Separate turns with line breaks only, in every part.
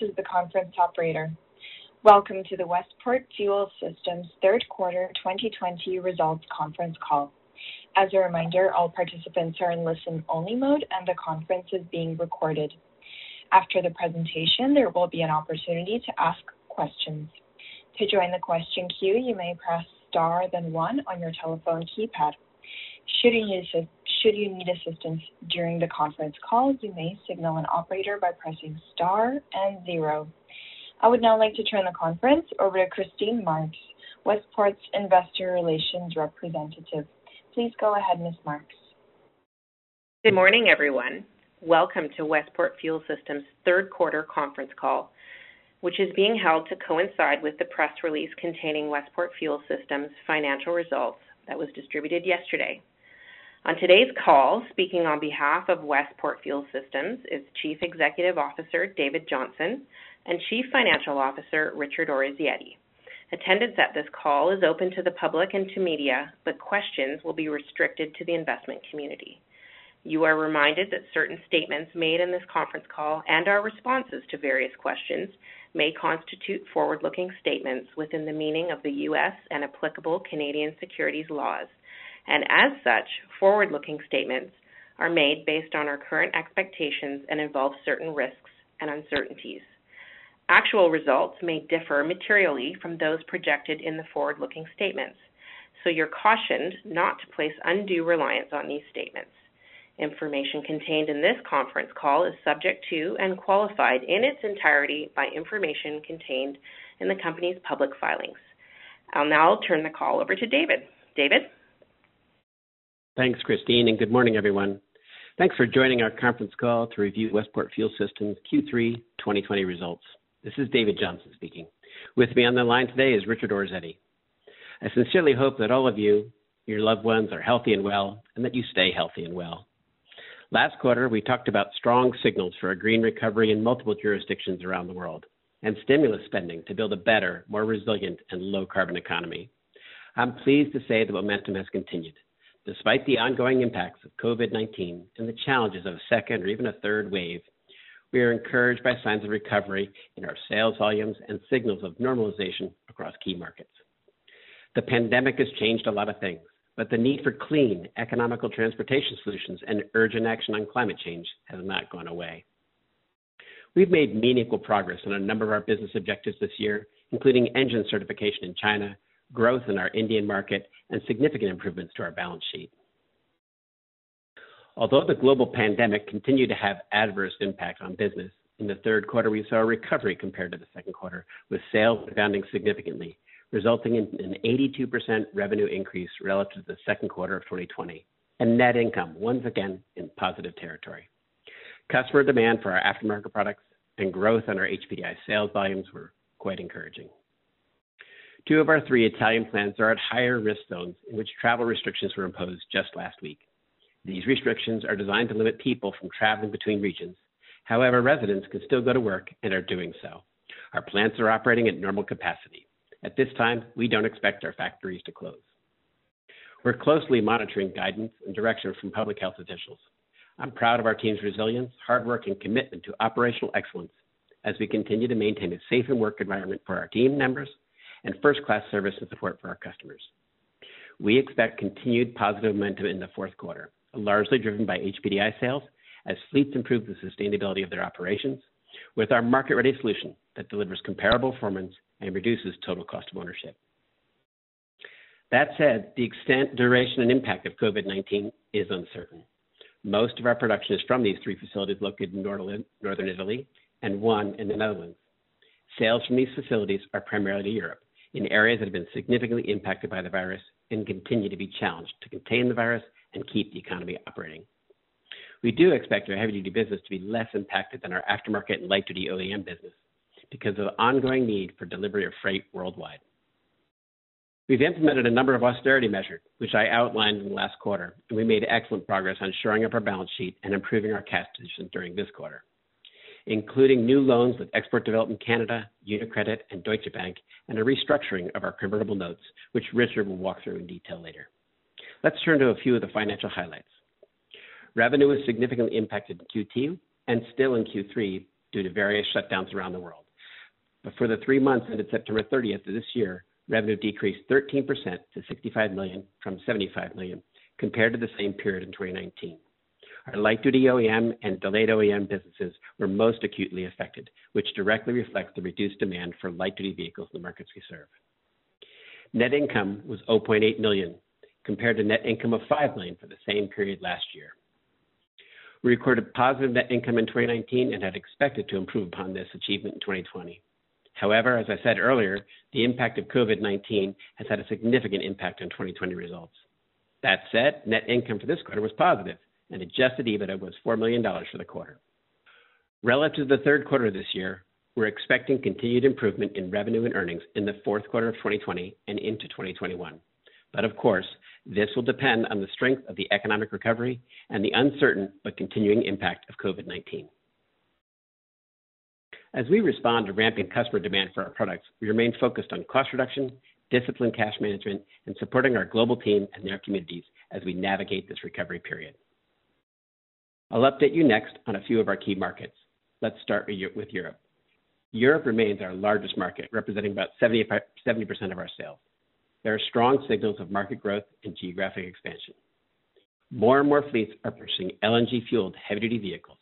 This is the conference operator. Welcome to the Westport Fuel Systems third quarter 2020 results conference call. As a reminder, all participants are in listen-only mode and the conference is being recorded. After the presentation, there will be an opportunity to ask questions. To join the question queue, you may press star then one on your telephone keypad. Should you need, should you need assistance during the conference call, you may signal an operator by pressing star and zero. I would now like to turn the conference over to Christine Marks, Westport's Investor Relations representative. Please go ahead, Ms. Marks.
Good morning, everyone. Welcome to Westport Fuel Systems third quarter conference call, which is being held to coincide with the press release containing Westport Fuel Systems financial results that was distributed yesterday. On today's call, speaking on behalf of Westport Fuel Systems is Chief Executive Officer David Johnson and Chief Financial Officer Richard Orazietti. Attendance at this call is open to the public and to media, but questions will be restricted to the investment community. You are reminded that certain statements made in this conference call and our responses to various questions may constitute forward-looking statements within the meaning of the U.S. and applicable Canadian securities laws and as such, forward-looking statements are made based on our current expectations and involve certain risks and uncertainties. Actual results may differ materially from those projected in the forward-looking statements, so you're cautioned not to place undue reliance on these statements. Information contained in this conference call is subject to and qualified in its entirety by information contained in the company's public filings. I'll now turn the call over to David. David?
Thanks, Christine, and good morning, everyone. Thanks for joining our conference call to review Westport Fuel Systems Q3 2020 results. This is David Johnson speaking. With me on the line today is Richard Orazietti. I sincerely hope that all of you, your loved ones, are healthy and well, and that you stay healthy and well. Last quarter, we talked about strong signals for a green recovery in multiple jurisdictions around the world and stimulus spending to build a better, more resilient, and low carbon economy. I'm pleased to say the momentum has continued Despite the ongoing impacts of COVID-19 and the challenges of a second or even a third wave, we are encouraged by signs of recovery in our sales volumes and signals of normalization across key markets. The pandemic has changed a lot of things, but the need for clean, economical transportation solutions and urgent action on climate change has not gone away. We've made meaningful progress on a number of our business objectives this year, including engine certification in China, growth in our Indian market, and significant improvements to our balance sheet. Although the global pandemic continued to have adverse impact on business, in the third quarter we saw a recovery compared to the second quarter, with sales rebounding significantly, resulting in an 82% revenue increase relative to the second quarter of 2020, and net income once again in positive territory. Customer demand for our aftermarket products and growth in our HPDI sales volumes were quite encouraging. Two of our three Italian plants are at higher risk zones in which travel restrictions were imposed just last week. These restrictions are designed to limit people from traveling between regions. However, residents can still go to work and are doing so. Our plants are operating at normal capacity. At this time, we don't expect our factories to close. We're closely monitoring guidance and direction from public health officials. I'm proud of our team's resilience, hard work, and commitment to operational excellence as we continue to maintain a safe and work environment for our team members and first-class service and support for our customers. We expect continued positive momentum in the fourth quarter, largely driven by HPDI sales as fleets improve the sustainability of their operations with our market-ready solution that delivers comparable performance and reduces total cost of ownership. That said, the extent, duration, and impact of COVID-19 is uncertain. Most of our production is from these three facilities located in northern Italy and one in the Netherlands. Sales from these facilities are primarily to Europe, in areas that have been significantly impacted by the virus and continue to be challenged to contain the virus and keep the economy operating. We do expect our heavy-duty business to be less impacted than our aftermarket and light-duty OEM business, because of the ongoing need for delivery of freight worldwide. We've implemented a number of austerity measures, which I outlined in the last quarter, and we made excellent progress on shoring up our balance sheet and improving our cash position during this quarter, including new loans with Export Development Canada, UniCredit, and Deutsche Bank, and a restructuring of our convertible notes, which Richard will walk through in detail later. Let's turn to a few of the financial highlights. Revenue was significantly impacted in Q2 and still in Q3 due to various shutdowns around the world. But for the three months ended September 30th of this year, revenue decreased 13% to 65 million from 75 million compared to the same period in 2019. Our light-duty OEM and delayed OEM businesses were most acutely affected, which directly reflects the reduced demand for light-duty vehicles in the markets we serve. Net income was 0.8 million, compared to net income of 5 million for the same period last year. We recorded positive net income in 2019 and had expected to improve upon this achievement in 2020. However, as I said earlier, the impact of COVID-19 has had a significant impact on 2020 results. That said, net income for this quarter was positive, and adjusted EBITDA was $4 million for the quarter. Relative to the third quarter of this year, we're expecting continued improvement in revenue and earnings in the fourth quarter of 2020 and into 2021. But Of course, this will depend on the strength of the economic recovery and the uncertain but continuing impact of COVID-19. As we respond to ramping customer demand for our products, we remain focused on cost reduction, disciplined cash management, and supporting our global team and their communities as we navigate this recovery period. I'll update you next on a few of our key markets. Let's start with Europe. Europe remains our largest market, representing about 70% of our sales. There are strong signals of market growth and geographic expansion. More and more fleets are purchasing LNG-fueled heavy-duty vehicles.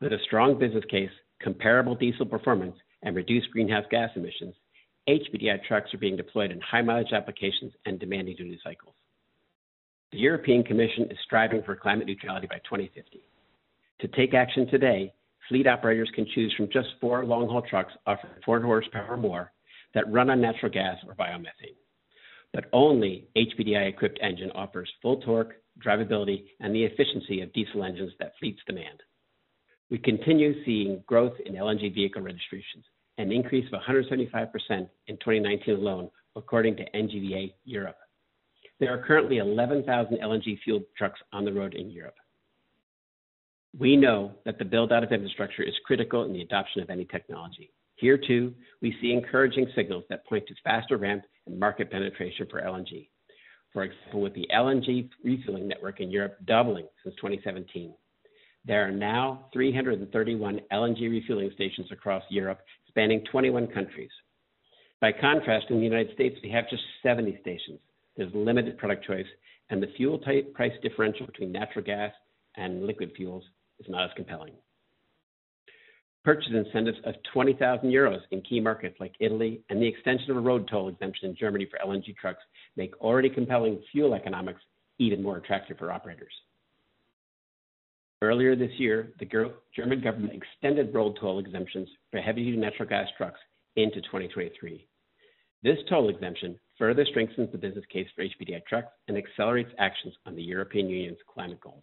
With a strong business case, comparable diesel performance, and reduced greenhouse gas emissions, HPDI trucks are being deployed in high-mileage applications and demanding duty cycles. The European Commission is striving for climate neutrality by 2050. To take action today, fleet operators can choose from just four long-haul trucks offering four horsepower or more that run on natural gas or biomethane. But only HPDI-equipped engine offers full torque, drivability, and the efficiency of diesel engines that fleets demand. We continue seeing growth in LNG vehicle registrations, an increase of 175% in 2019 alone, according to NGVA Europe. There are currently 11,000 LNG-fueled trucks on the road in Europe. We know that the build-out of infrastructure is critical in the adoption of any technology. Here, too, we see encouraging signals that point to faster ramp and market penetration for LNG. For example, with the LNG refueling network in Europe doubling since 2017. There are now 331 LNG refueling stations across Europe, spanning 21 countries. By contrast, in the United States, we have just 70 stations. There's limited product choice, and the fuel type price differential between natural gas and liquid fuels is not as compelling. Purchase incentives of 20,000 euros in key markets like Italy and the extension of a road toll exemption in Germany for LNG trucks make already compelling fuel economics even more attractive for operators. Earlier this year, the German government extended road toll exemptions for heavy-duty natural gas trucks into 2023. This toll exemption further strengthens the business case for HPDI trucks and accelerates actions on the European Union's climate goals.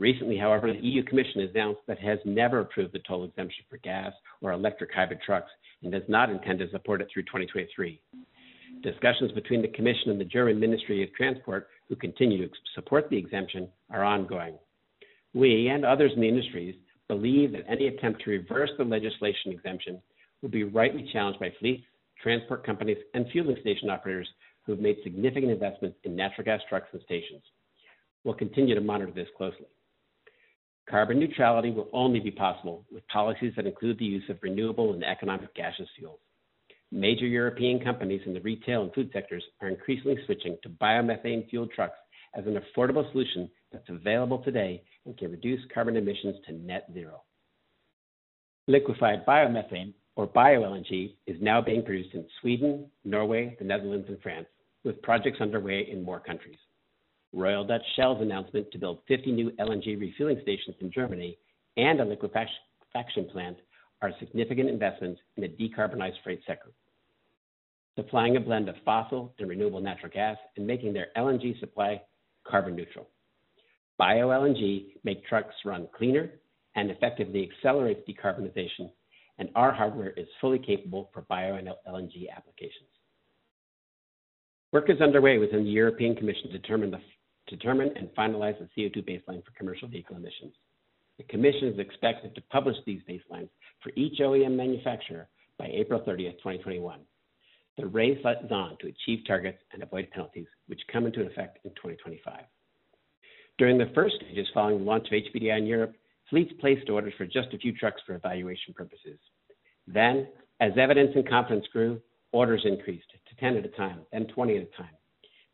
Recently, however, the EU Commission announced that it has never approved the toll exemption for gas or electric hybrid trucks and does not intend to support it through 2023. Discussions between the Commission and the German Ministry of Transport, who continue to support the exemption, are ongoing. We, and others in the industries, believe that any attempt to reverse the legislation exemption will be rightly challenged by fleets, transport companies, and fueling station operators who have made significant investments in natural gas trucks and stations. We'll continue to monitor this closely. Carbon neutrality will only be possible with policies that include the use of renewable and economic gaseous fuels. Major European companies in the retail and food sectors are increasingly switching to biomethane-fueled trucks as an affordable solution that's available today and can reduce carbon emissions to net zero. Liquefied biomethane, or bio-LNG, is now being produced in Sweden, Norway, the Netherlands, and France, with projects underway in more countries. Royal Dutch Shell's announcement to build 50 new LNG refueling stations in Germany and a liquefaction plant are significant investments in the decarbonized freight sector, supplying a blend of fossil and renewable natural gas and making their LNG supply carbon neutral. Bio-LNG make trucks run cleaner and effectively accelerates decarbonization and our hardware is fully capable for bio and LNG applications. Work is underway within the European Commission to determine, the, determine and finalize the CO2 baseline for commercial vehicle emissions. The Commission is expected to publish these baselines for each OEM manufacturer by April 30th, 2021. The race is on to achieve targets and avoid penalties, which come into effect in 2025. During the first stages following the launch of HPDI in Europe, fleets placed orders for just a few trucks for evaluation purposes. Then, as evidence and confidence grew, orders increased to 10 at a time, then 20 at a time.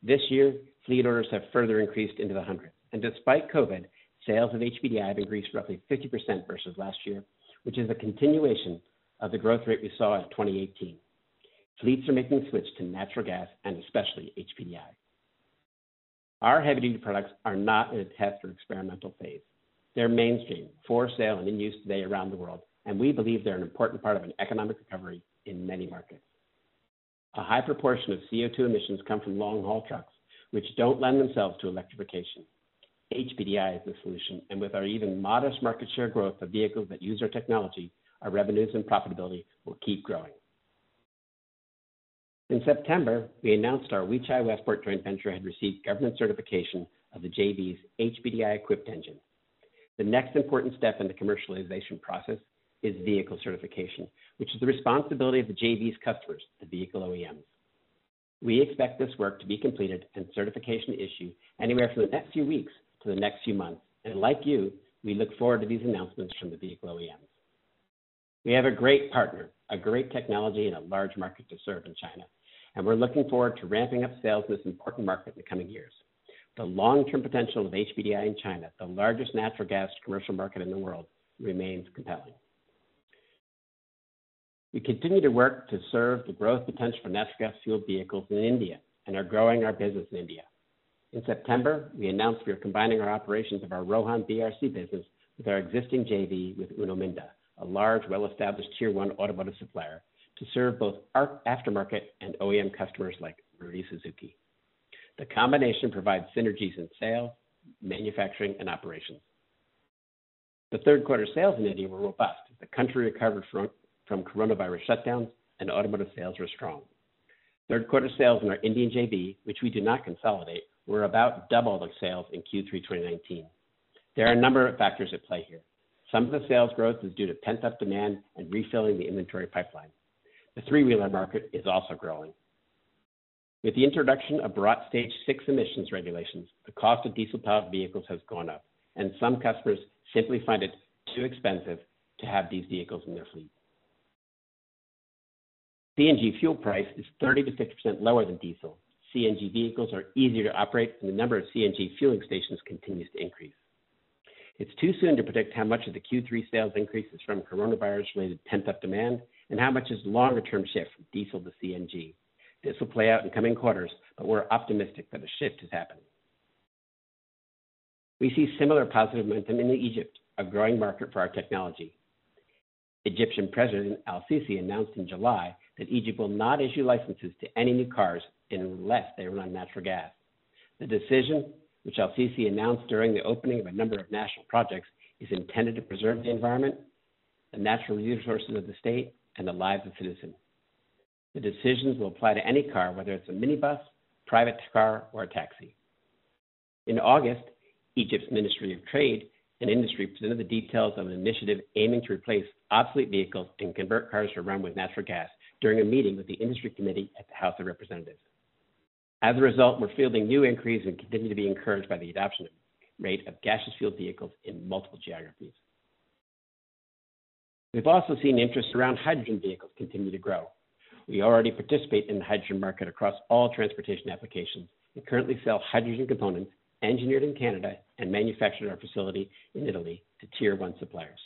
This year, fleet orders have further increased into the hundreds. And despite COVID, sales of HPDI have increased roughly 50% versus last year, which is a continuation of the growth rate we saw in 2018. Fleets are making the switch to natural gas and especially HPDI. Our heavy-duty products are not in a test or experimental phase. They're mainstream, for sale, and in use today around the world, and we believe they're an important part of an economic recovery in many markets. A high proportion of CO2 emissions come from long-haul trucks, which don't lend themselves to electrification. HPDI is the solution, and with our even modest market share growth of vehicles that use our technology, our revenues and profitability will keep growing. In September, we announced our Weichai Westport joint venture had received government certification of the JV's HPDI-equipped engine. The next important step in the commercialization process is vehicle certification, which is the responsibility of the JV's customers, the vehicle OEMs. We expect this work to be completed and certification issue anywhere from the next few weeks to the next few months. And like you, we look forward to these announcements from the vehicle OEMs. We have a great partner, a great technology, and a large market to serve in China, and we're looking forward to ramping up sales in this important market in the coming years. The long-term potential of HPDI in China, the largest natural gas commercial market in the world, remains compelling. We continue to work to serve the growth potential for natural gas-fueled vehicles in India and are growing our business in India. In September, we announced we are combining our operations of our Rohan BRC business with our existing JV with Uno Minda, a large, well-established Tier 1 automotive supplier, to serve both our aftermarket and OEM customers like Maruti Suzuki. The combination provides synergies in sales, manufacturing, and operations. The third quarter sales in India were robust the country recovered from, coronavirus shutdowns and automotive sales were strong. Third quarter sales in our Indian JV, which we do not consolidate, were about double the sales in Q3 2019. There are a number of factors at play here. Some of the sales growth is due to pent-up demand and refilling the inventory pipeline. The three-wheeler market is also growing. With the introduction of Bharat Stage 6 emissions regulations, the cost of diesel-powered vehicles has gone up, and some customers simply find it too expensive to have these vehicles in their fleet. CNG fuel price is 30 to 50% lower than diesel. CNG vehicles are easier to operate, and the number of CNG fueling stations continues to increase. It's too soon to predict how much of the Q3 sales increase is from coronavirus-related pent-up demand and how much is the longer-term shift from diesel to CNG. This will play out in coming quarters, but we're optimistic that a shift is happening. We see similar positive momentum in Egypt, a growing market for our technology. Egyptian President al-Sisi announced in July that Egypt will not issue licenses to any new cars unless they run on natural gas. The decision which al-Sisi announced during the opening of a number of national projects, is intended to preserve the environment, the natural resources of the state, and the lives of citizens. The decisions will apply to any car, whether it's a minibus, private car, or a taxi. In August, Egypt's Ministry of Trade and Industry presented the details of an initiative aiming to replace obsolete vehicles and convert cars to run with natural gas during a meeting with the Industry Committee at the House of Representatives. As a result, we're fielding new inquiries and continue to be encouraged by the adoption rate of gaseous fuel vehicles in multiple geographies. We've also seen interest around hydrogen vehicles continue to grow. We already participate in the hydrogen market across all transportation applications and currently sell hydrogen components engineered in Canada and manufactured at our facility in Italy to Tier 1 suppliers.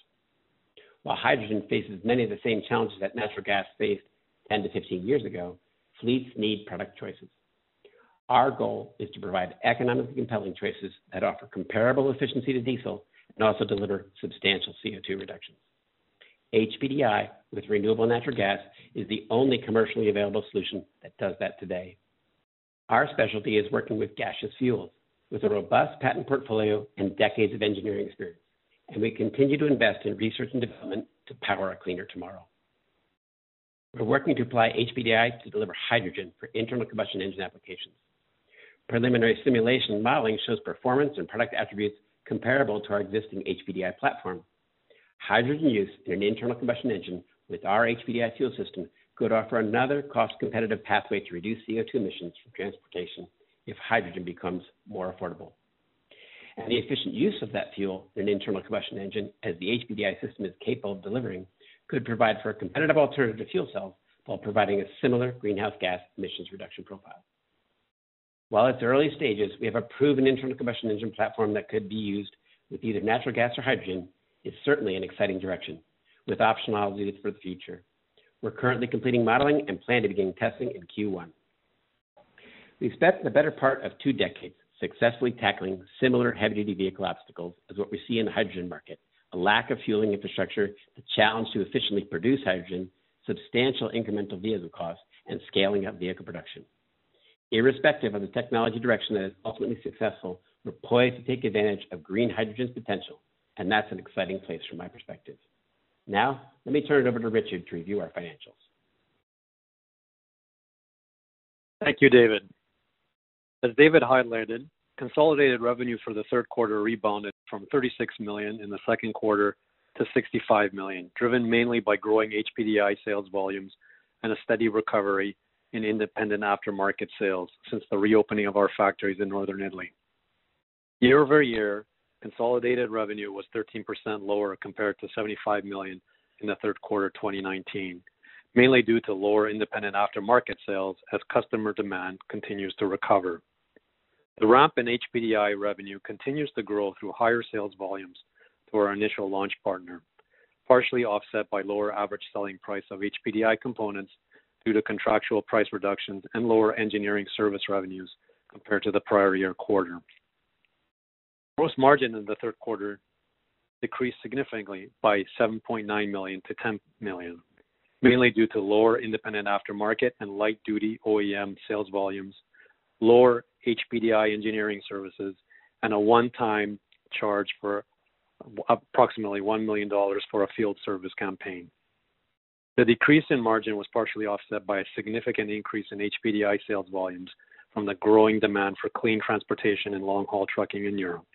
While hydrogen faces many of the same challenges that natural gas faced 10 to 15 years ago, fleets need product choices. Our goal is to provide economically compelling choices that offer comparable efficiency to diesel and also deliver substantial CO2 reductions. HPDI with renewable natural gas is the only commercially available solution that does that today. Our specialty is working with gaseous fuels with a robust patent portfolio and decades of engineering experience, and we continue to invest in research and development to power a cleaner tomorrow. We're working to apply HPDI to deliver hydrogen for internal combustion engine applications. Preliminary simulation modeling shows performance and product attributes comparable to our existing HPDI platform. Hydrogen use in an internal combustion engine with our HPDI fuel system could offer another cost-competitive pathway to reduce CO2 emissions from transportation if hydrogen becomes more affordable. And the efficient use of that fuel in an internal combustion engine, as the HPDI system is capable of delivering, could provide for a competitive alternative to fuel cells while providing a similar greenhouse gas emissions reduction profile. While it's early stages, we have a proven internal combustion engine platform that could be used with either natural gas or hydrogen. It's certainly an exciting direction, with optionalities for the future. We're currently completing modeling and plan to begin testing in Q1. We've spent the better part of two decades successfully tackling similar heavy-duty vehicle obstacles as what we see in the hydrogen market, a lack of fueling infrastructure, the challenge to efficiently produce hydrogen, substantial incremental vehicle costs, and scaling up vehicle production. Irrespective of the technology direction that is ultimately successful, we're poised to take advantage of green hydrogen's potential, and that's an exciting place from my perspective. Now, let me turn it over to Richard to review our financials.
Thank you, David. As David highlighted, consolidated revenue for the third quarter rebounded from 36 million in the second quarter to 65 million, driven mainly by growing HPDI sales volumes and a steady recovery in independent aftermarket sales since the reopening of our factories in northern Italy. Year-over-year, consolidated revenue was 13% lower compared to 75 million in the third quarter 2019, mainly due to lower independent aftermarket sales as customer demand continues to recover. The ramp in HPDI revenue continues to grow through higher sales volumes to our initial launch partner, partially offset by lower average selling price of HPDI components due to contractual price reductions and lower engineering service revenues compared to the prior year quarter. Gross margin in the third quarter decreased significantly by 7.9 million to 10 million, mainly due to lower independent aftermarket and light-duty OEM sales volumes, lower HPDI engineering services, and a one-time charge for approximately 1 million dollars for a field service campaign. The decrease in margin was partially offset by a significant increase in HPDI sales volumes from the growing demand for clean transportation and long-haul trucking in Europe.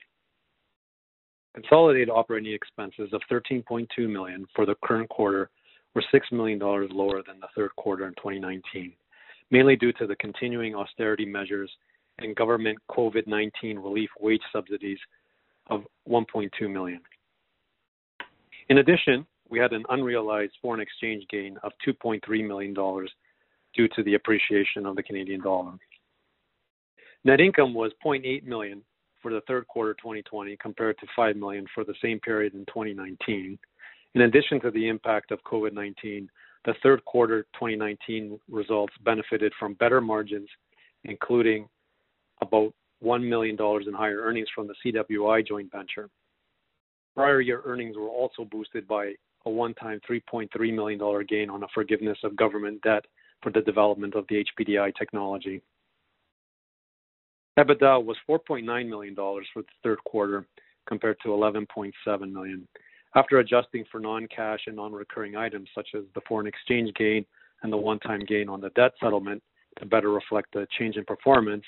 Consolidated operating expenses of 13.2 million for the current quarter were 6 million dollars lower than the third quarter in 2019, mainly due to the continuing austerity measures and government COVID-19 relief wage subsidies of 1.2 million. In addition, we had an unrealized foreign exchange gain of 2.3 million dollars due to the appreciation of the Canadian dollar. Net income was 0.8 million for the third quarter 2020 compared to 5 million for the same period in 2019. In addition to the impact of COVID-19, the third quarter 2019 results benefited from better margins, including about 1 million dollars in higher earnings from the CWI joint venture. Prior year earnings were also boosted by a one-time 3.3 million dollar gain on a forgiveness of government debt for the development of the HPDI technology. EBITDA was 4.9 million dollars for the third quarter compared to 11.7 million. After adjusting for non-cash and non-recurring items such as the foreign exchange gain and the one-time gain on the debt settlement to better reflect the change in performance,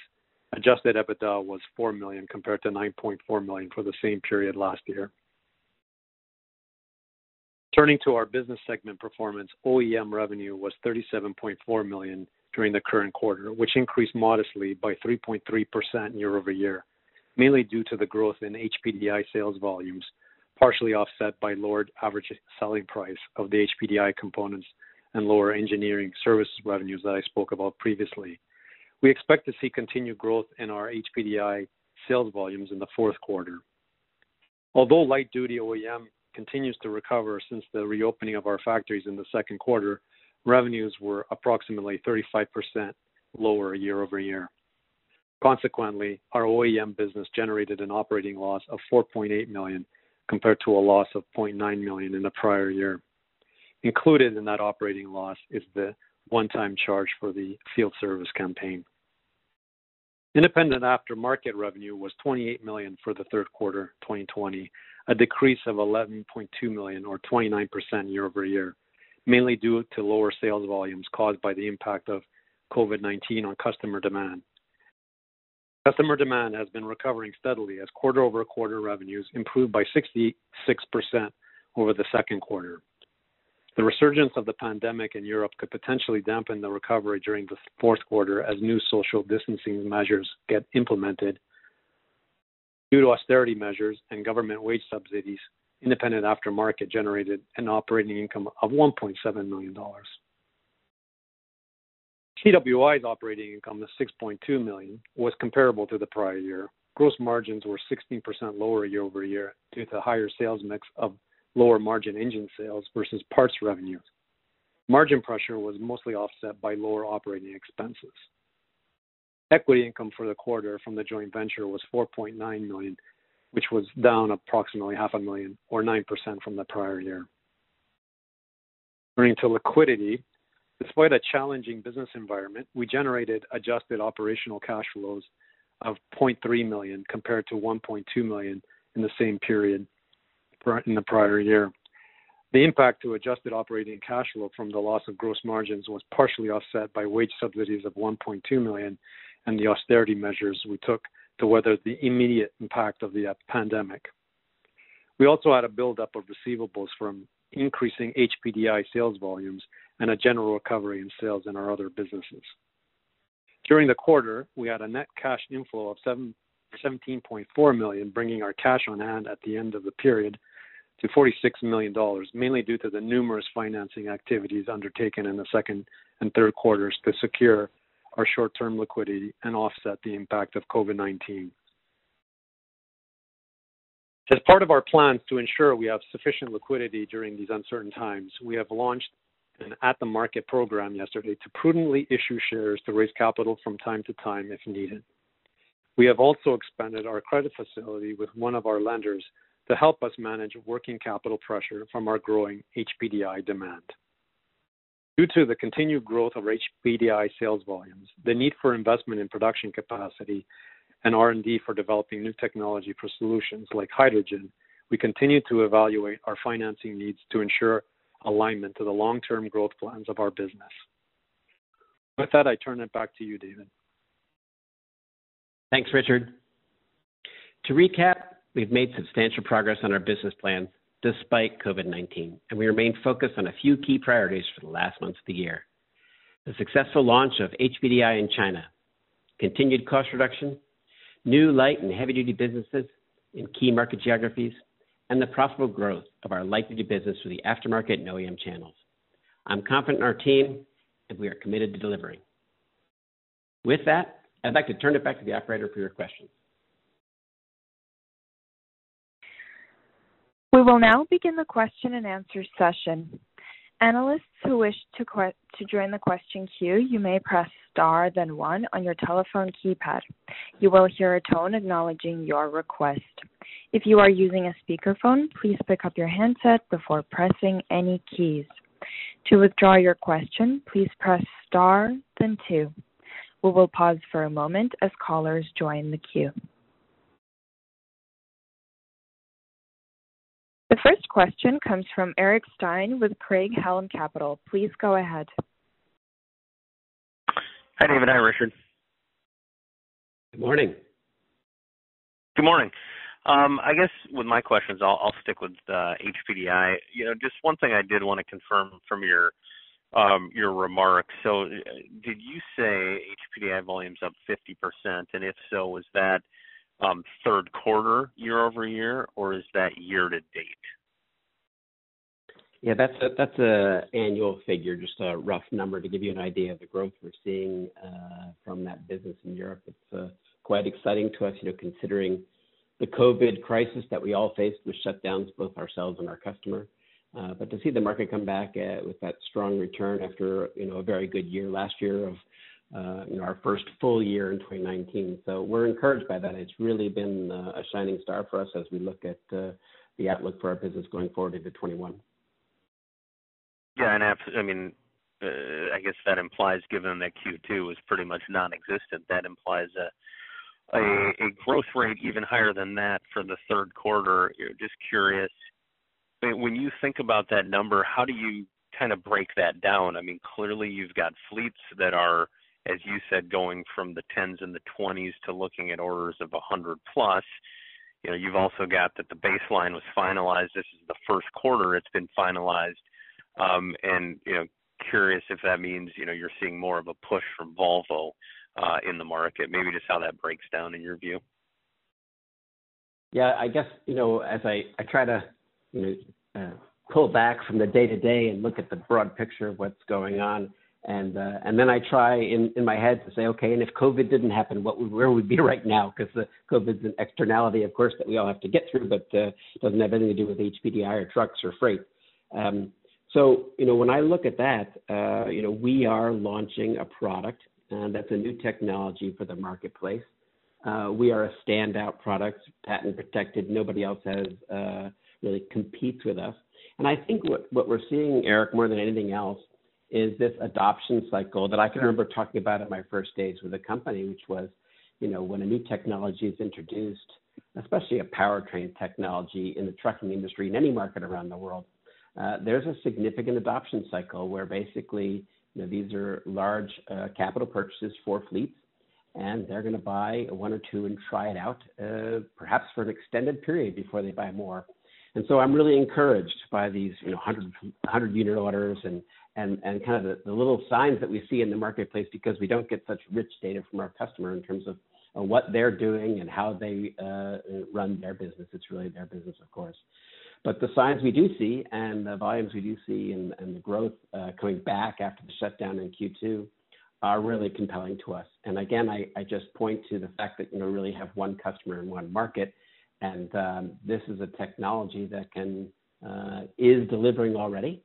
adjusted EBITDA was 4 million compared to 9.4 million for the same period last year. Turning to our business segment performance, OEM revenue was 37.4 million during the current quarter, which increased modestly by 3.3% year-over-year, mainly due to the growth in HPDI sales volumes, partially offset by lower average selling price of the HPDI components and lower engineering services revenues that I spoke about previously. We expect to see continued growth in our HPDI sales volumes in the fourth quarter. Although light-duty OEM continues to recover since the reopening of our factories in the second quarter, revenues were approximately 35% lower year-over-year. Consequently, our OEM business generated an operating loss of 4.8 million compared to a loss of 0.9 million in the prior year. Included in that operating loss is the one-time charge for the field service campaign. Independent aftermarket revenue was 28 million for the third quarter 2020, a decrease of 11.2 million or 29% year-over-year, mainly due to lower sales volumes caused by the impact of COVID-19 on customer demand. Customer demand has been recovering steadily as quarter-over-quarter revenues improved by 66% over the second quarter. The resurgence of the pandemic in Europe could potentially dampen the recovery during the fourth quarter as new social distancing measures get implemented. Due to austerity measures and government wage subsidies, independent aftermarket generated an operating income of 1.7 million CWI's operating income of 6.2 million was comparable to the prior year. Gross margins were 16% lower year-over-year due to higher sales mix of lower margin engine sales versus parts revenues. Margin pressure was mostly offset by lower operating expenses. Equity income for the quarter from the joint venture was 4.9 million, which was down approximately half a million or 9% from the prior year. Turning to liquidity, despite a challenging business environment, we generated adjusted operational cash flows of 0.3 million compared to 1.2 million in the same period in the prior year. The impact to adjusted operating cash flow from the loss of gross margins was partially offset by wage subsidies of 1.2 million and the austerity measures we took to weather the immediate impact of the pandemic. We also had a buildup of receivables from increasing HPDI sales volumes and a general recovery in sales in our other businesses. During the quarter, we had a net cash inflow of 17.4 million, bringing our cash on hand at the end of the period to 46 million dollars, mainly due to the numerous financing activities undertaken in the second and third quarters to secure our short-term liquidity and offset the impact of COVID-19. As part of our plans to ensure we have sufficient liquidity during these uncertain times, we have launched an at-the-market program yesterday to prudently issue shares to raise capital from time to time if needed. We have also expanded our credit facility with one of our lenders to help us manage working capital pressure from our growing HPDI demand. Due to the continued growth of HPDI sales volumes, the need for investment in production capacity, and R&D for developing new technology for solutions like hydrogen, we continue to evaluate our financing needs to ensure alignment to the long-term growth plans of our business. With that, I turn it back to you, David.
Thanks, Richard. To recap, we've made substantial progress on our business plan despite COVID-19, and we remain focused on a few key priorities for the last months of the year. The successful launch of HPDI in China, continued cost reduction, new light and heavy-duty businesses in key market geographies, and the profitable growth of our light-duty business through the aftermarket and OEM channels. I'm confident in our team, and we are committed to delivering. With that, I'd like to turn it back to the operator for your questions.
We will now begin the question and answer session. Analysts who wish to join the question queue, you may press star then one on your telephone keypad. You will hear a tone acknowledging your request. If you are using a speakerphone, please pick up your handset before pressing any keys. To withdraw your question, please press star then two. We will pause for a moment as callers join the queue. The first question comes from Eric Stine with Craig-Hallum Capital. Please go ahead.
Hi, David. Hi, Richard.
Good morning.
Good morning. Um, I guess with my questions, I'll stick with uh, HPDI. You know, just one thing I did want to confirm from your um your remarks. So, uh, did you say HPDI volume's up 50%? And if so, was that um, third quarter year-over-year, or is that year to date?
Yeah, that's an annual figure, just a rough number to give you an idea of the growth we're seeing uh, from that business in Europe. It's quite exciting to us, you know, considering the COVID crisis that we all faced with shutdowns, both ourselves and our customer. Uh, but to see the market come back with that strong return after you know a very good year last year of uh, you know our first full year in 2019. so We're encouraged by that. It's really been a shining star for us as we look at the outlook for our business going forward into 2021.
Yeah, and abs- I mean, I guess that implies, given that Q2 was pretty much non-existent, that implies a growth rate even higher than that for the third quarter. You're Just curious, when you think about that number, how do you kind of break that down? I mean, clearly you've got fleets that are, as you said, going from the 10s and the 20s to looking at orders of 100 plus. You know, you've also got that the baseline was finalized. This is the first quarter it's been finalized. Um, and, you know, curious if that means, you know, you're seeing more of a push from Volvo Uh, in the market. Maybe just how that breaks down in your view.
Yeah, I guess, you know, as I try to, you know, uh, pull back from the day-to-day and look at the broad picture of what's going on, and uh, then I try in my head to say, "Okay, and if COVID didn't happen, where would we be right now?" Because the COVID's an externality, of course, that we all have to get through, but doesn't have anything to do with HPDI or trucks or freight. Um, so, you know, when I look at that, you know, we are launching a product that's a new technology for the marketplace. Uh, we are a standout product, patent protected. Nobody else has uh, really competes with us. And I think what what we're seeing, Eric, more than anything else, is this adoption cycle that I can remember talking about in my first days with the company, which was, you know, when a new technology is introduced, especially a powertrain technology in the trucking industry, in any market around the world, uh, there's a significant adoption cycle where basically, know, these are large uh, capital purchases for fleets, and they're gonna buy one or two and try it out, uh, perhaps for an extended period before they buy more. And so I'm really encouraged by these, you know, 100 100 unit orders and and and kind of the little signs that we see in the marketplace because we don't get such rich data from our customer in terms of uh, what they're doing and how they run their business. It's really their business, of course. But the signs we do see and the volumes we do see and the growth uh, coming back after the shutdown in Q2 are really compelling to us. And again, I I just point to the fact that, you know, really have one customer in one market, and um, this is a technology that can uh, is delivering already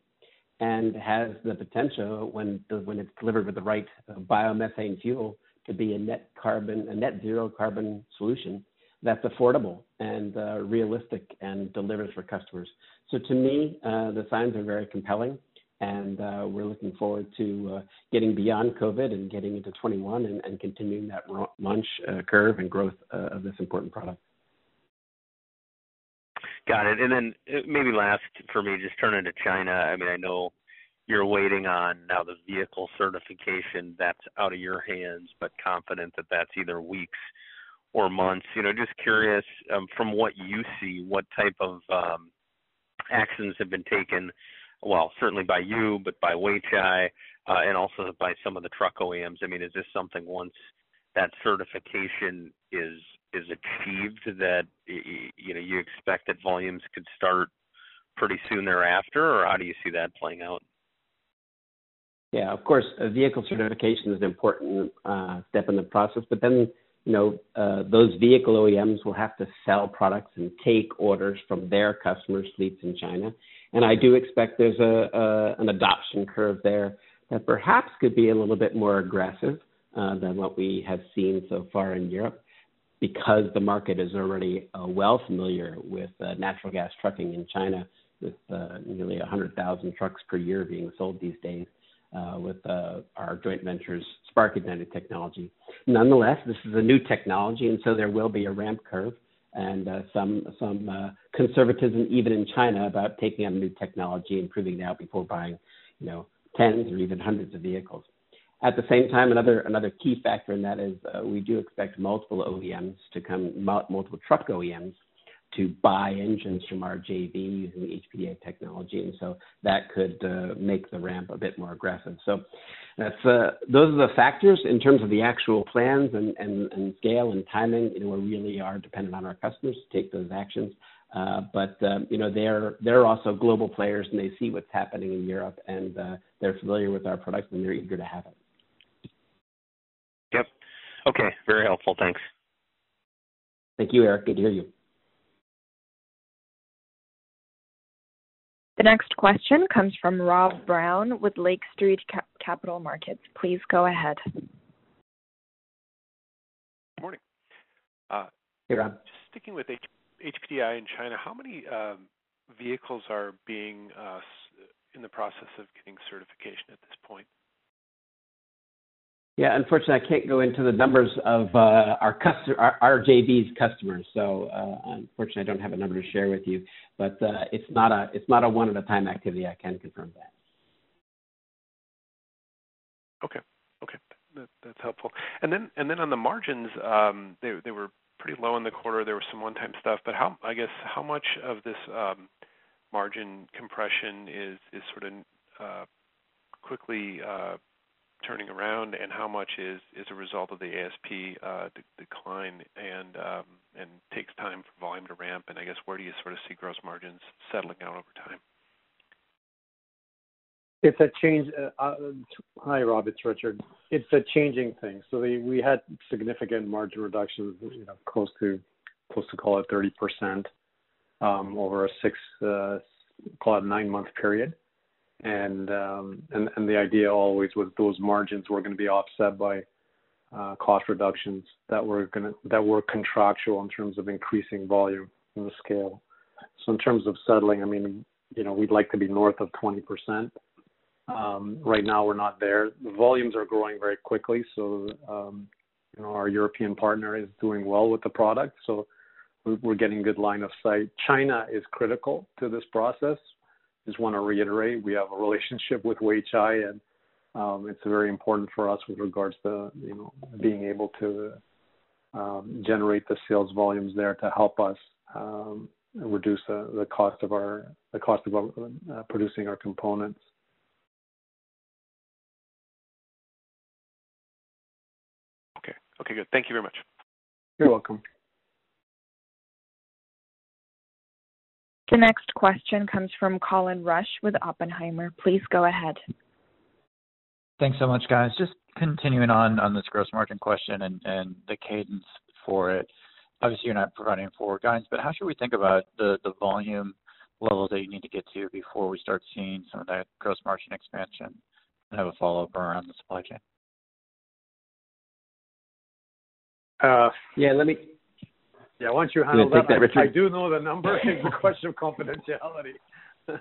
and has the potential when when it's delivered with the right biomethane fuel, to be a net carbon a net zero carbon solution that's affordable and uh, realistic and delivers for customers. So to me, uh, the signs are very compelling, and uh, we're looking forward to getting beyond COVID and getting into 2021 and continuing that launch curve and growth of this important product.
Got it. And then maybe last for me, just turning to China. I mean, I know you're waiting on now the vehicle certification that's out of your hands, but confident that that's either weeks or months. You know, just curious, um, from what you see, what type of um, actions have been taken, well, certainly by you, but by Weichai, uh, and also by some of the truck OEMs. I mean, is this something once that certification is is achieved, that you know, you expect that volumes could start pretty soon thereafter, or how do you see that playing out?
Yeah, of course, a vehicle certification is an important uh, step in the process, but then, you know, uh, those vehicle OEMs will have to sell products and take orders from their customers' fleets in China. And I do expect there's a a an adoption curve there that perhaps could be a little bit more aggressive than what we have seen so far in Europe, because the market is already uh, well familiar with natural gas trucking in China, with nearly 100,000 trucks per year being sold these days, Uh, with uh, our joint ventures spark-ignited technology. Nonetheless, this is a new technology, and so there will be a ramp curve and uh, some some uh conservatism, even in China, about taking on new technology and proving it out before buying, you know, tens or even hundreds of vehicles. At the same time, another another key factor in that is, we do expect multiple OEMs to come, multiple truck OEMs to buy engines from our JV using the HPDI technology, and so that could uh, make the ramp a bit more aggressive. So that's uh, those are the factors in terms of the actual plans and and scale and timing. You know, we really are dependent on our customers to take those actions. Uh, but um, you know, they're also global players, and they see what's happening in Europe, and they're familiar with our products, and they're eager to have it.
Yep. Okay, very helpful. Thanks.
Thank you, Eric. Good to hear you.
The next question comes from Rob Brown with Lake Street Capital Markets. Please go ahead.
Good morning.
Uh, hey, Rob.
Just sticking with HPDI in China, how many um, vehicles are being uh, in the process of getting certification at this point?
Yeah, unfortunately, I can't go into the numbers of uh, our, JV's customers. So, uh, unfortunately, I don't have a number to share with you. But uh, it's not a it's not a one at a time activity. I can confirm that.
Okay. Okay. That's helpful. And then on the margins, um, they were pretty low in the quarter. There was some one-time stuff, but how I guess how much of this um, margin compression is is sort of quickly turning around, and how much is a result of the ASP uh, decline and um, and takes time for volume to ramp? And I guess where do you sort of see gross margins settling out over time?
It's a change. Hi, Rob, it's Richard. It's a changing thing. So we had significant margin reductions, you know, close to call it 30%, um, over a six, call it nine-month period. Um, and and the idea always was those margins were gonna be offset by uh, cost reductions that were going to that were contractual in terms of increasing volume and the scale. So in terms of settling, I mean, you know, we'd like to be north of 20%. Um, right now, we're not there. The volumes are growing very quickly, so um, you know, our European partner is doing well with the product, so we're getting good line of sight. China is critical to this process just want to reiterate, we have a relationship with Weichai, and um, it's very important for us with regards to, you know, being able to um, generate the sales volumes there to help us um, reduce the cost of our uh, producing our components.
Okay. Okay, good. Thank you very much.
You're welcome.
The next question comes from Colin Rusch with Oppenheimer. Please go ahead.
Thanks so much, guys. Just continuing on on this gross margin question and and the cadence for it. Obviously, you're not providing forward guidance, but how should we think about the the volume levels that you need to get to before we start seeing some of that gross margin expansion? I have a follow-up around the supply chain.
Uh,
yeah, let me
yeah, don't you handle that? that I, I, do know the number. It's a question of confidentiality.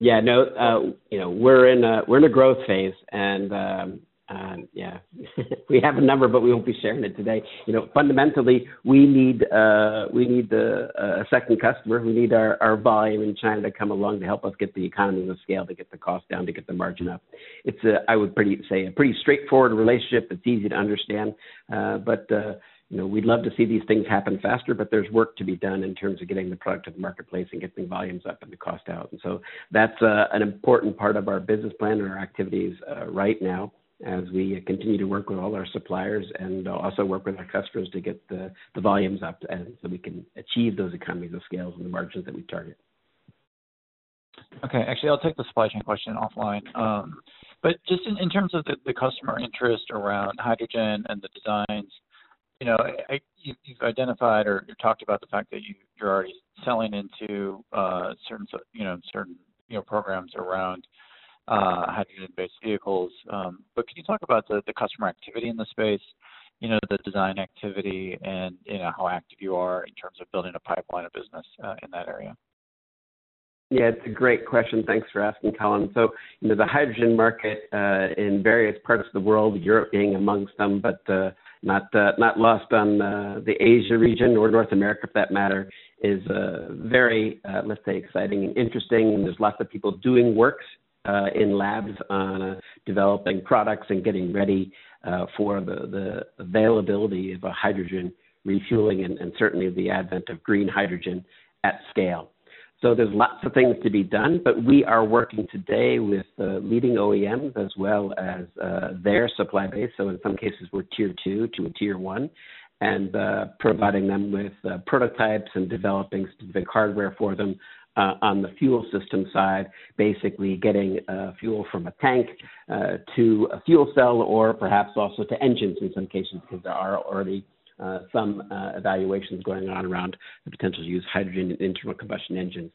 yeah, no, uh, you know, we're in a we're in a growth phase, and um, um, yeah, we have a number, but we won't be sharing it today. You know, fundamentally, we need uh, we need the, uh, a second customer. We need our, our volume in China to come along to help us get the economies of scale, to get the cost down, to get the margin up. It's a, I would pretty say a pretty straightforward relationship. It's easy to understand, uh, but uh, you know, we'd love to see these things happen faster, but there's work to be done in terms of getting the product to the marketplace and getting volumes up and the cost out. And so that's uh, an important part of our business plan and our activities uh, right now as we continue to work with all our suppliers and also work with our customers to get the, the volumes up and so we can achieve those economies of scale and the margins that we target.
Okay. Actually, I'll take the supply chain question offline. Um, but just in, in terms of the, the customer interest around hydrogen and the designs, you know, I, you, have identified or talked about the fact that you, you're already selling into uh, certain, you know, certain you know programs around uh, hydrogen-based vehicles. Um, but can you talk about the, the customer activity in the space? You know, the design activity and you know how active you are in terms of building a pipeline of business uh, in that area.
Yeah, it's a great question. Thanks for asking, Colin. So, you know, the hydrogen market uh, in various parts of the world, Europe being amongst them, but uh, not uh, not lost on uh, the Asia region or North America for that matter, is uh, very uh, let's say exciting and interesting. And there's lots of people doing works uh, in labs on uh, developing products and getting ready for the, the availability of a hydrogen refueling and, and certainly the advent of green hydrogen at scale. So there's lots of things to be done, but we are working today with uh, leading OEMs as well as uh, their supply base. So in some cases, we're tier two to a tier one, and uh, providing them with uh, prototypes and developing specific hardware for them. Uh, on the fuel system side, basically getting uh, fuel from a tank to a fuel cell, or perhaps also to engines in some cases, because there are already uh, some uh, evaluations going on around the potential to use hydrogen in internal combustion engines.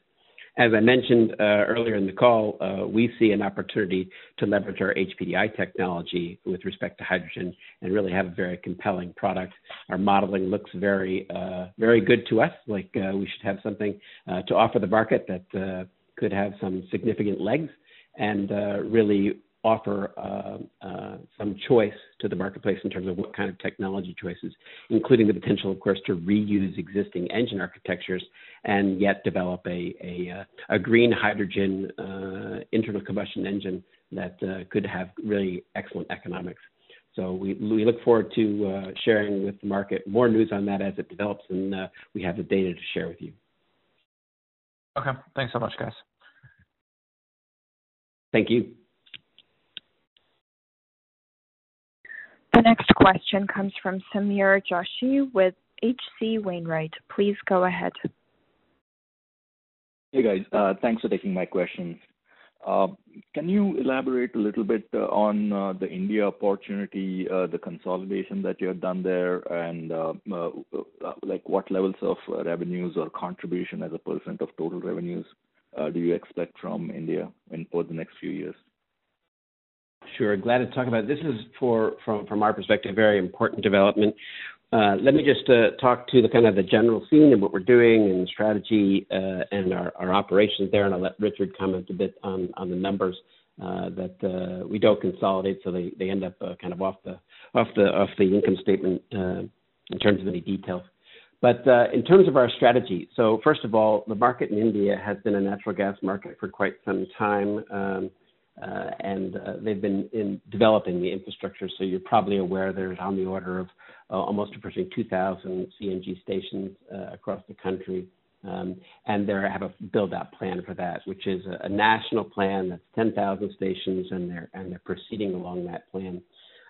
As I mentioned uh, earlier in the call, uh, we see an opportunity to leverage our HPDI technology with respect to hydrogen and really have a very compelling product. Our modeling looks very, uh, very good to us, like uh, we should have something to offer the market that could have some significant legs and really offer uh, uh, some choice to the marketplace in terms of what kind of technology choices, including the potential, of course, to reuse existing engine architectures and yet develop a, a, uh, a green hydrogen uh, internal combustion engine that uh, could have really excellent economics. So we, we look forward to uh, sharing with the market more news on that as it develops, and we have the data to share with you.
Okay. Thanks so much, guys.
Thank you.
The next question comes from Sameer Joshi with H.C. Wainwright. Please go ahead.
Hey, guys. Uh, thanks for taking my questions. Uh, can you elaborate a little bit uh, on the India opportunity, the consolidation that you have done there, and like what levels of revenues or contribution as a percent of total revenues do you expect from India in for the next few years?
Sure. Glad to talk about it. This is for, from, from our perspective, very important development. Uh, let me just uh, talk to the kind of the general scene and what we're doing and strategy uh, and our, our operations there, and I'll let Richard comment a bit on, on the numbers uh, that uh, we don't consolidate, so they, they end up uh, kind of off the off the off the income statement in terms of any details. But in terms of our strategy, so first of all, the market in India has been a natural gas market for quite some time. Um, uh, and uh, they've been in developing the infrastructure. So you're probably aware there's on the order of uh, almost approaching 2,000 CNG stations across the country. Um, and they have a build-out plan for that, which is a, a national plan that's 10,000 stations, and they're and they're proceeding along that plan.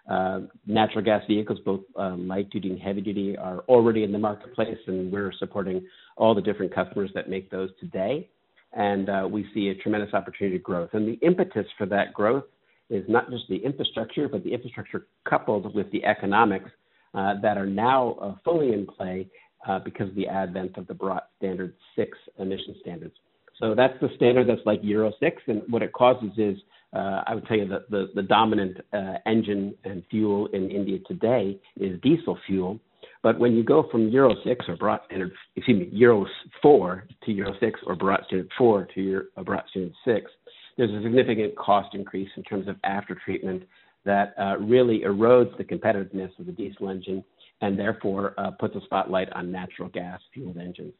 Uh, natural gas vehicles, both uh, light duty and heavy duty, are already in the marketplace, and we're supporting all the different customers that make those today and uh, we see a tremendous opportunity to growth. And the impetus for that growth is not just the infrastructure, but the infrastructure coupled with the economics uh, that are now uh, fully in play uh, because of the advent of the Bharat Standard 6 emission standards. So that's the standard that's like Euro 6, and what it causes is, uh, I would tell you that the, the dominant uh, engine and fuel in India today is diesel fuel, but when you go from Euro 6 or Bharat Standard, excuse me, Euro 4 to Euro 6 or Bharat Standard 4 to Euro, Bharat Standard 6, there's a significant cost increase in terms of after treatment that uh, really erodes the competitiveness of the diesel engine and therefore uh, puts a spotlight on natural gas fueled engines.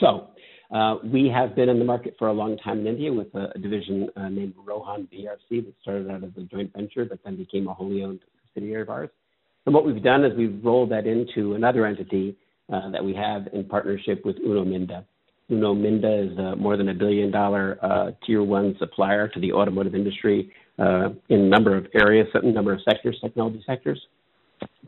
So, uh, we have been in the market for a long time in India with a, a division uh, named Rohan BRC that started out as a joint venture but then became a wholly owned subsidiary of ours. And what we've done is we've rolled that into another entity uh, that we have in partnership with Uno Minda. Uno Minda is uh, more than a billion dollar uh, tier one supplier to the automotive industry uh, in a number of areas, a number of sectors, technology sectors.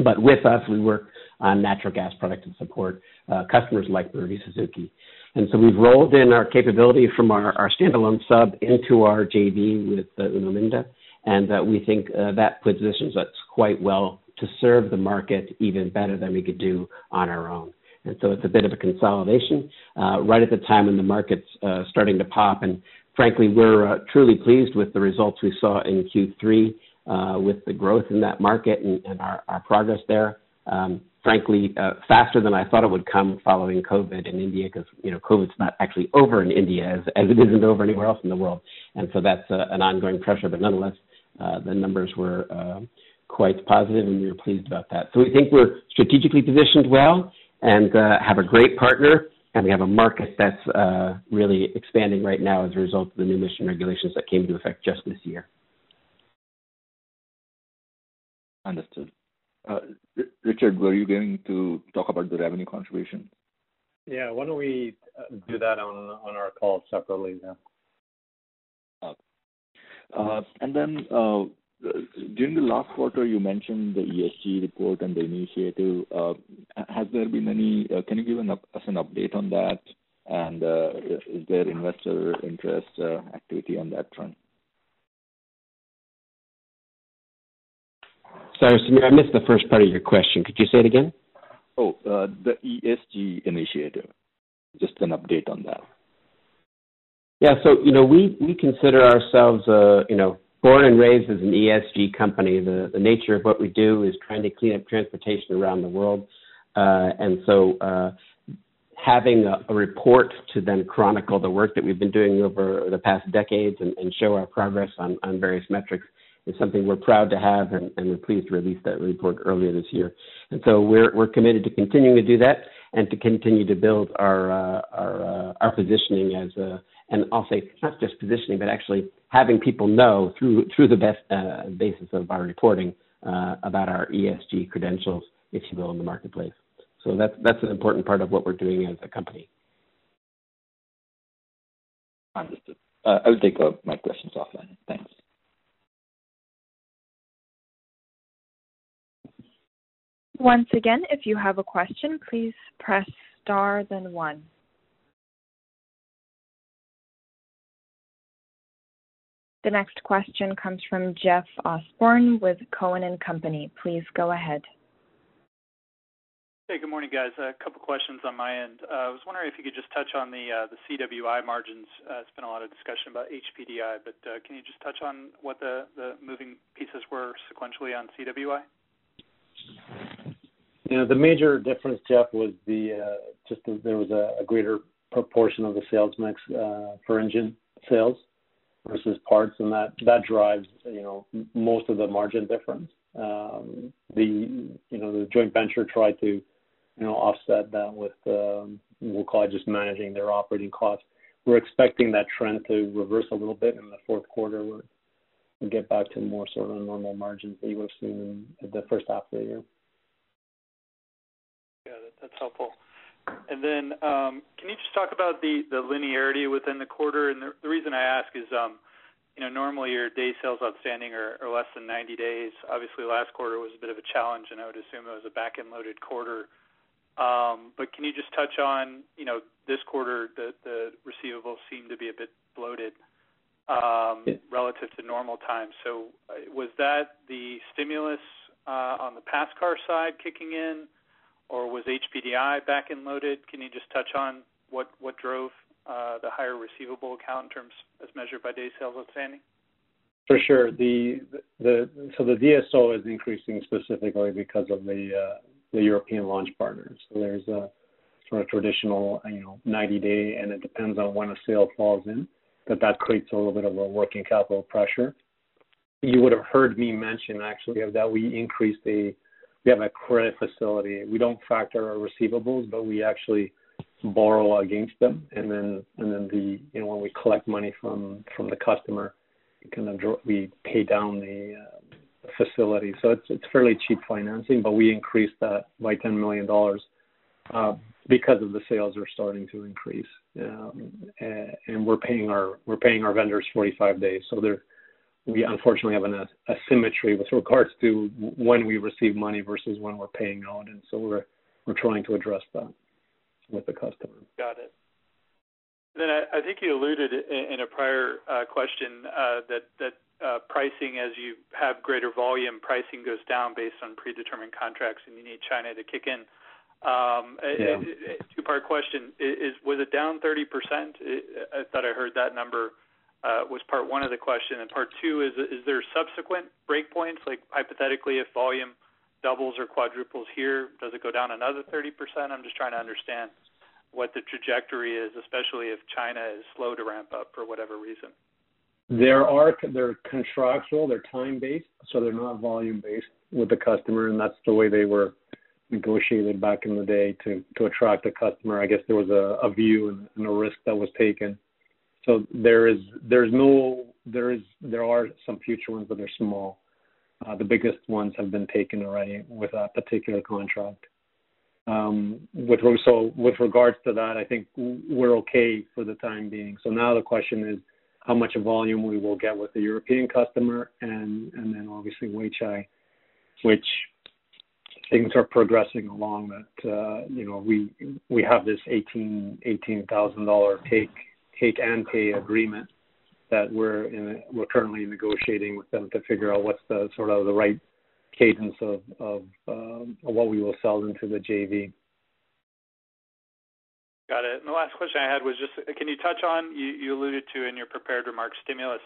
But with us, we work on natural gas product and support uh, customers like Maruti Suzuki. And so we've rolled in our capability from our, our standalone sub into our JV with uh, Uno Minda, and uh, we think uh, that positions us quite well to serve the market even better than we could do on our own. And so it's a bit of a consolidation uh, right at the time when the market's uh, starting to pop. And frankly, we're uh, truly pleased with the results we saw in Q3 uh, with the growth in that market and, and our, our, progress there. Um, frankly, uh, faster than I thought it would come following COVID in India, because you know COVID's not actually over in India as, as it isn't over anywhere else in the world, and so that's uh, an ongoing pressure. But nonetheless, the numbers were quite positive, and we were pleased about that. So we think we're strategically positioned well and uh, have a great partner, and we have a market that's uh, really expanding right now as a result of the new emission regulations that came into effect just this year.
Understood. Uh, Richard, were you going to talk about the revenue contribution?
Yeah. Why don't we uh, do that on on our call separately then?
Uh, and then uh, during the last quarter, you mentioned the ESG report and the initiative. Uh, has there been any? Uh, can you give us an update on that? And uh, is there investor interest activity on that front?
Sorry, Sameer, I missed the first part of your question. Could you say it again?
Oh, the ESG initiative. Just an update on that.
Yeah. So, you know, we consider ourselves, a, you know, born and raised as an ESG company. The, the nature of what we do is trying to clean up transportation around the world. Uh, and so uh, having a, a, report to then chronicle the work that we've been doing over the past decades and, and show our progress on, on various metrics is something we're proud to have, and, and, we're pleased to release that report earlier this year. And so we're we're committed to continuing to do that and to continue to build our uh, our uh, our positioning as a and I'll say not just positioning, but actually having people know through through the best uh, basis of our reporting uh, about our ESG credentials, if you will, in the marketplace. So that's that's an important part of what we're doing as a company.
Understood. Uh, I'll take uh, my questions offline. Thanks.
Once again, if you have a question, please press star then one. The next question comes from Jeff Osborne with Cohen and Company. Please go ahead.
Hey, good morning, guys. A couple questions on my end. Uh, I was wondering if you could just touch on the uh, the CWI margins. Uh, it's been a lot of discussion about HPDI, but can you just touch on what the the moving pieces were sequentially on CWI?
You know, the major difference, Jeff, was the just that there was a greater proportion of the sales mix for engine sales versus parts, and that that drives you know most of the margin difference. Um, the you know the joint venture tried to you know offset that with um, we'll call it just managing their operating costs. We're expecting that trend to reverse a little bit in the fourth quarter. We're, we'll get back to more sort of normal margins that you would have seen in the first half of the year.
Yeah, that's helpful. And then, um, can you just talk about the the linearity within the quarter? And the reason I ask is, um, you know, normally your day sales outstanding are less than 90 days. Obviously, last quarter was a bit of a challenge, and I would assume it was a back-end loaded quarter. Um, but can you just touch on, you know, this quarter, the the receivables seem to be a bit bloated relative to normal times. So, uh, was that the stimulus uh, on the pass car side kicking in? Or was HPDI back-end loaded? Can you just touch on what drove uh, the higher receivable account in terms as measured by day sales outstanding?
For sure. The the so the DSO is increasing specifically because of the uh, the European launch partners. So There's a sort of traditional, you know, 90-day, and it depends on when a sale falls in, but that creates a little bit of a working capital pressure. You would have heard me mention actually that we increased a we have a credit facility. We don't factor our receivables, but we actually borrow against them, and then and then the you know when we collect money from from the customer, we kind of we pay down the uh, facility. So it's it's fairly cheap financing, but we increased that by ten million dollars uh, because of the sales are starting to increase, um, and, and we're paying our we're paying our vendors 45 days. So they're we unfortunately have an asymmetry with regards to when we receive money versus when we're paying out, and so we're we're trying to address that with the customer.
Got it. Then I, I think you alluded in, a prior uh, question uh, that that uh, pricing, as you have greater volume, pricing goes down based on predetermined contracts, and you need China to kick in. Um, yeah. Two-part question: is, was it down 30%? I thought I heard that number Uh, was part one of the question. And part two is, is there subsequent breakpoints? Like hypothetically, if volume doubles or quadruples here, does it go down another 30%? I'm just trying to understand what the trajectory is, especially if China is slow to ramp up for whatever reason.
There are they're contractual, they're time based, so they're not volume based with the customer, and that's the way they were negotiated back in the day to to attract a customer. I guess there was a, a view and, and a risk that was taken so there is there's no there is there are some future ones, but they're small. Uh, the biggest ones have been taken already with that particular contract. Um, with so with regards to that, I think we're okay for the time being. So now the question is how much volume we will get with the European customer, and and then obviously Weichai, which things are progressing along. That uh, you know we we have this eighteen eighteen thousand dollar take take and pay agreement that we're in, we're currently negotiating with them to figure out what's the sort of the right cadence of of, um, of what we will sell into the JV.
Got it. And the last question I had was just, can you touch on you, you alluded to in your prepared remarks stimulus?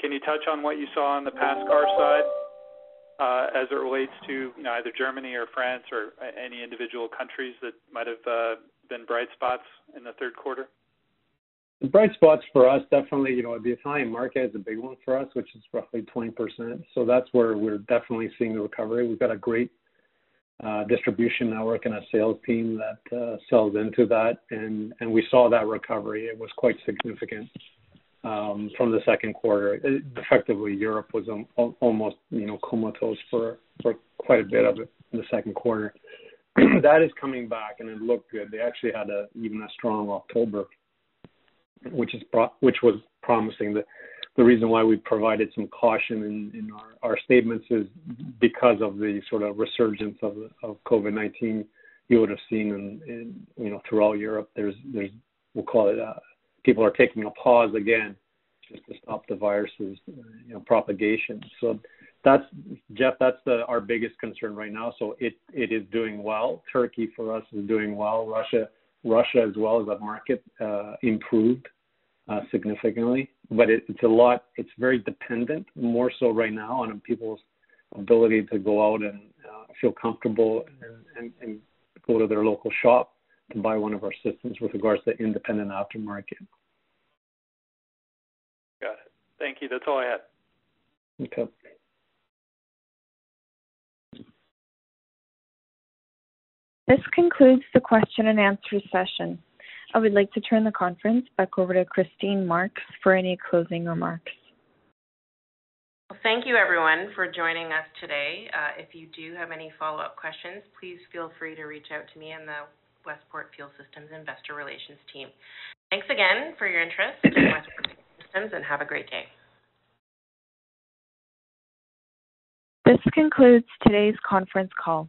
Can you touch on what you saw on the pass car side uh, as it relates to you know either Germany or France or any individual countries that might have uh, been bright spots in the third quarter?
The bright spots for us, definitely, you know, the Italian market is a big one for us, which is roughly 20%. So that's where we're definitely seeing the recovery. We've got a great uh, distribution network and a sales team that uh, sells into that, and and we saw that recovery. It was quite significant um, from the second quarter. It, effectively, Europe was um, almost you know comatose for for quite a bit of it in the second quarter. that is coming back, and it looked good. They actually had a even a strong October, which is pro- which was promising. The the reason why we provided some caution in, in our, our statements is because of the sort of resurgence of of COVID nineteen. You would have seen in, in you know throughout Europe. There's there's we'll call it uh, people are taking a pause again just to stop the virus's you know propagation. So that's Jeff. That's the, our biggest concern right now. So it it is doing well. Turkey for us is doing well. Russia Russia as well as a market uh, improved uh, significantly, but it, it's a lot. It's very dependent, more so right now, on people's ability to go out and uh, feel comfortable and, and, and go to their local shop to buy one of our systems with regards to independent aftermarket.
Got it. Thank you. That's all I had.
Okay.
This concludes the question and answer session. I would like to turn the conference back over to Christine Marks for any closing remarks.
Well, thank you everyone for joining us today. Uh, if you do have any follow-up questions, please feel free to reach out to me and the Westport Fuel Systems Investor Relations team. Thanks again for your interest in Westport Fuel Systems and have a great day.
This concludes today's conference call.